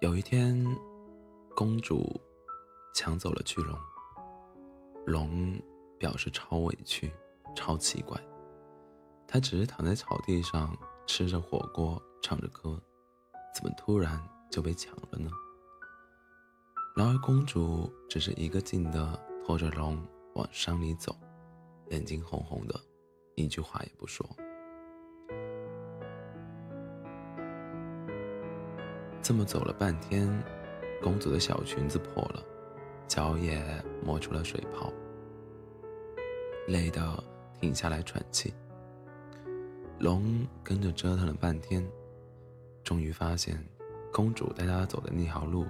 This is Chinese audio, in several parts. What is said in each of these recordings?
有一天，公主抢走了巨龙，龙表示超委屈、超奇怪。他只是躺在草地上吃着火锅、唱着歌，怎么突然就被抢了呢？然而公主只是一个劲地拖着龙往山里走，眼睛红红的，一句话也不说。这么走了半天，公主的小裙子破了，脚也磨出了水泡，累得停下来喘气。龙跟着折腾了半天，终于发现，公主带他走的那条路，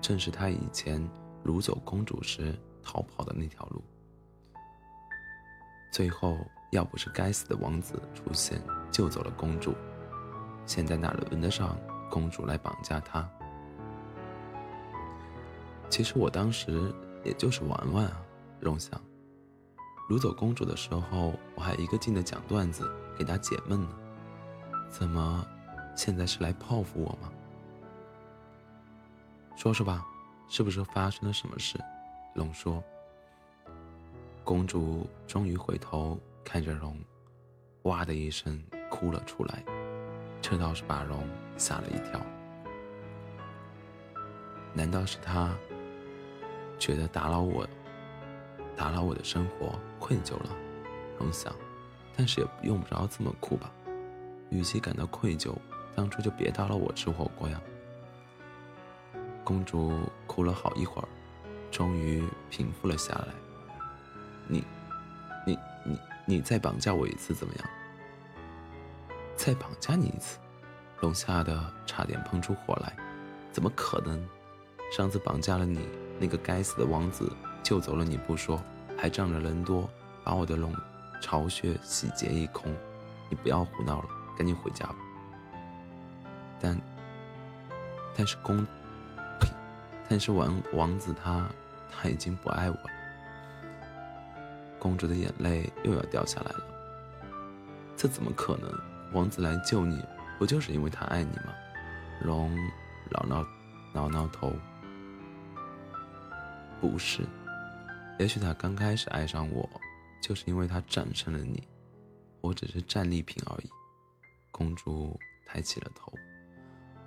正是他以前掳走公主时逃跑的那条路。最后，要不是该死的王子出现救走了公主，现在哪轮得上？公主来绑架他。其实我当时也就是玩玩啊，龙想。掳走公主的时候，我还一个劲的讲段子给她解闷呢。怎么，现在是来报复我吗？说说吧，是不是发生了什么事？龙说。公主终于回头看着龙，哇的一声哭了出来。这倒是把龙吓了一跳。难道是他觉得打扰我、打扰我的生活愧疚了？龙想，但是也用不着这么哭吧。与其感到愧疚，当初就别打扰我吃火锅呀。公主哭了好一会儿，终于平复了下来。你、你、你、你再绑架我一次怎么样？再绑架你一次，龙吓得差点喷出火来。怎么可能？上次绑架了你，那个该死的王子救走了你不说，还仗着人多，把我的龙巢穴洗劫一空。你不要胡闹了，赶紧回家吧。但，但是公，呸但是王王子他他已经不爱我了。公主的眼泪又要掉下来了。这怎么可能？王子来救你，不就是因为他爱你吗？龙挠挠挠挠头，不是。也许他刚开始爱上我，就是因为他战胜了你，我只是战利品而已。公主抬起了头，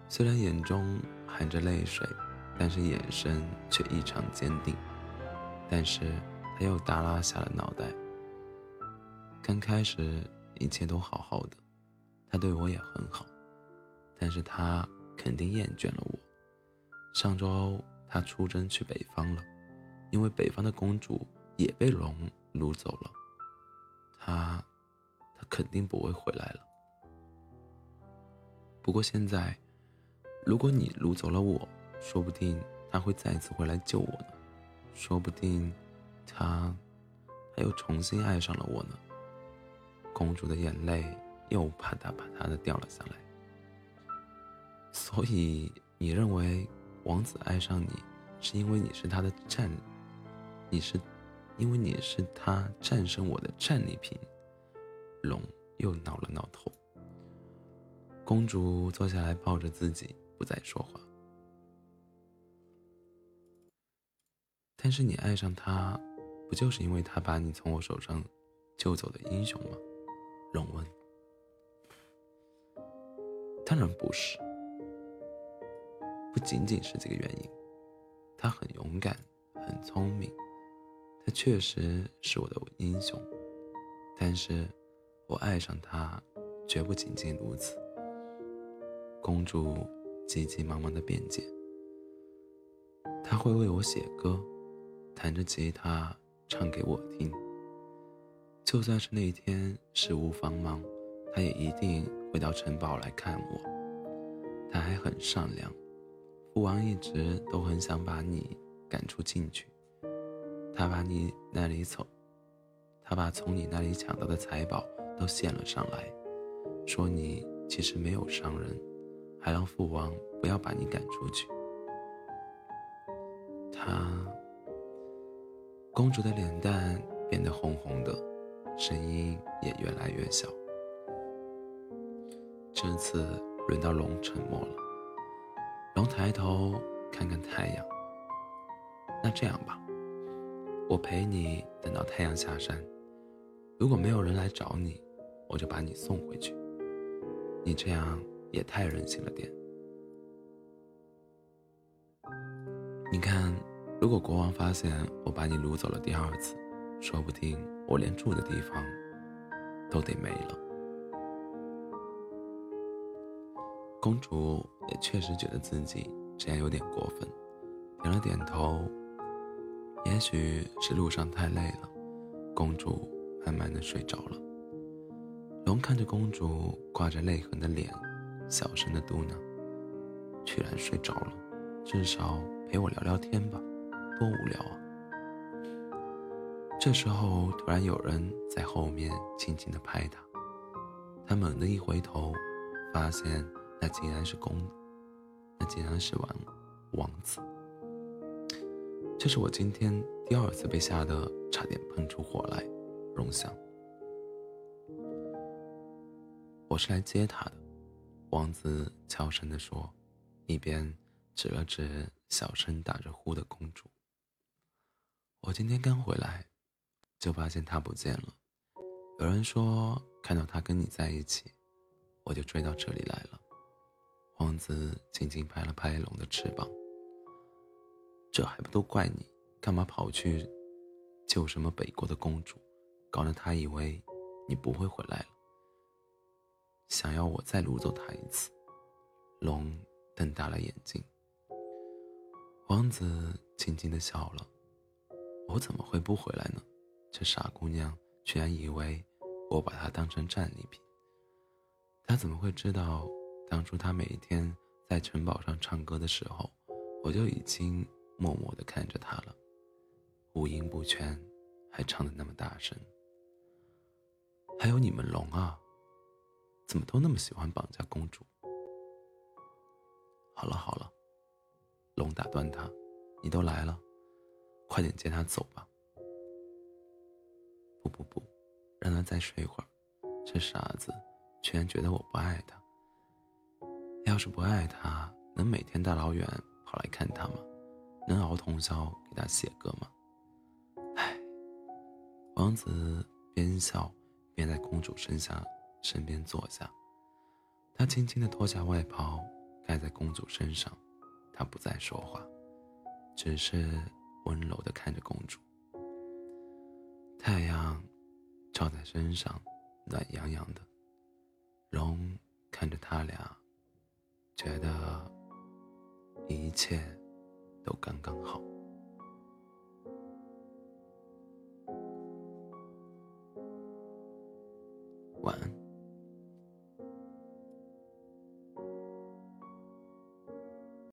虽然眼中含着泪水，但是眼神却异常坚定。但是他又耷拉下了脑袋。刚开始一切都好好的。他对我也很好，但是他肯定厌倦了我。上周他出征去北方了，因为北方的公主也被龙掳走了。他，他肯定不会回来了。不过现在，如果你掳走了我，说不定他会再次回来救我呢。说不定，他，他又重新爱上了我呢。公主的眼泪。又啪嗒啪嗒的掉了下来。所以你认为王子爱上你，是因为你是他的战，你是，因为你是他战胜我的战利品。龙又挠了挠头。公主坐下来抱着自己，不再说话。但是你爱上他，不就是因为他把你从我手上救走的英雄吗？龙问。当然不是，不仅仅是这个原因。他很勇敢，很聪明，他确实是我的英雄。但是，我爱上他，绝不仅仅如此。公主急急忙忙的辩解：“他会为我写歌，弹着吉他唱给我听。就算是那天事无繁忙，他也一定。”会到城堡来看我，他还很善良。父王一直都很想把你赶出禁区，他把你那里从，他把从你那里抢到的财宝都献了上来，说你其实没有伤人，还让父王不要把你赶出去。他，公主的脸蛋变得红红的，声音也越来越小。这次轮到龙沉默了。龙抬头看看太阳。那这样吧，我陪你等到太阳下山。如果没有人来找你，我就把你送回去。你这样也太任性了点。你看，如果国王发现我把你掳走了第二次，说不定我连住的地方都得没了。公主也确实觉得自己这样有点过分，点了点头。也许是路上太累了，公主慢慢的睡着了。龙看着公主挂着泪痕的脸，小声的嘟囔：“居然睡着了，至少陪我聊聊天吧，多无聊啊！”这时候，突然有人在后面轻轻的拍他，他猛地一回头，发现那竟然是公，那竟然是王王子。这是我今天第二次被吓得差点喷出火来，荣想。我是来接他的，王子悄声地说，一边指了指小声打着呼的公主。我今天刚回来，就发现他不见了。有人说看到他跟你在一起，我就追到这里来了。王子轻轻拍了拍龙的翅膀。这还不都怪你？干嘛跑去救什么北国的公主，搞得他以为你不会回来了。想要我再掳走他一次？龙瞪大了眼睛。王子轻轻的笑了。我怎么会不回来呢？这傻姑娘居然以为我把她当成战利品。她怎么会知道，当初他每天在城堡上唱歌的时候，我就已经。默默地看着他了，五音不全，还唱得那么大声。还有你们龙啊，怎么都那么喜欢绑架公主？好了好了，龙打断他，你都来了，快点接他走吧。不不不，让他再睡一会儿。这傻子居然觉得我不爱他。要是不爱他，能每天大老远跑来看他吗？能熬通宵给他写歌吗？唉，王子边笑边在公主身下身边坐下，他轻轻地脱下外袍盖在公主身上，他不再说话，只是温柔地看着公主。太阳照在身上，暖洋洋的。龙看着他俩，觉得一切。都刚刚好。晚安。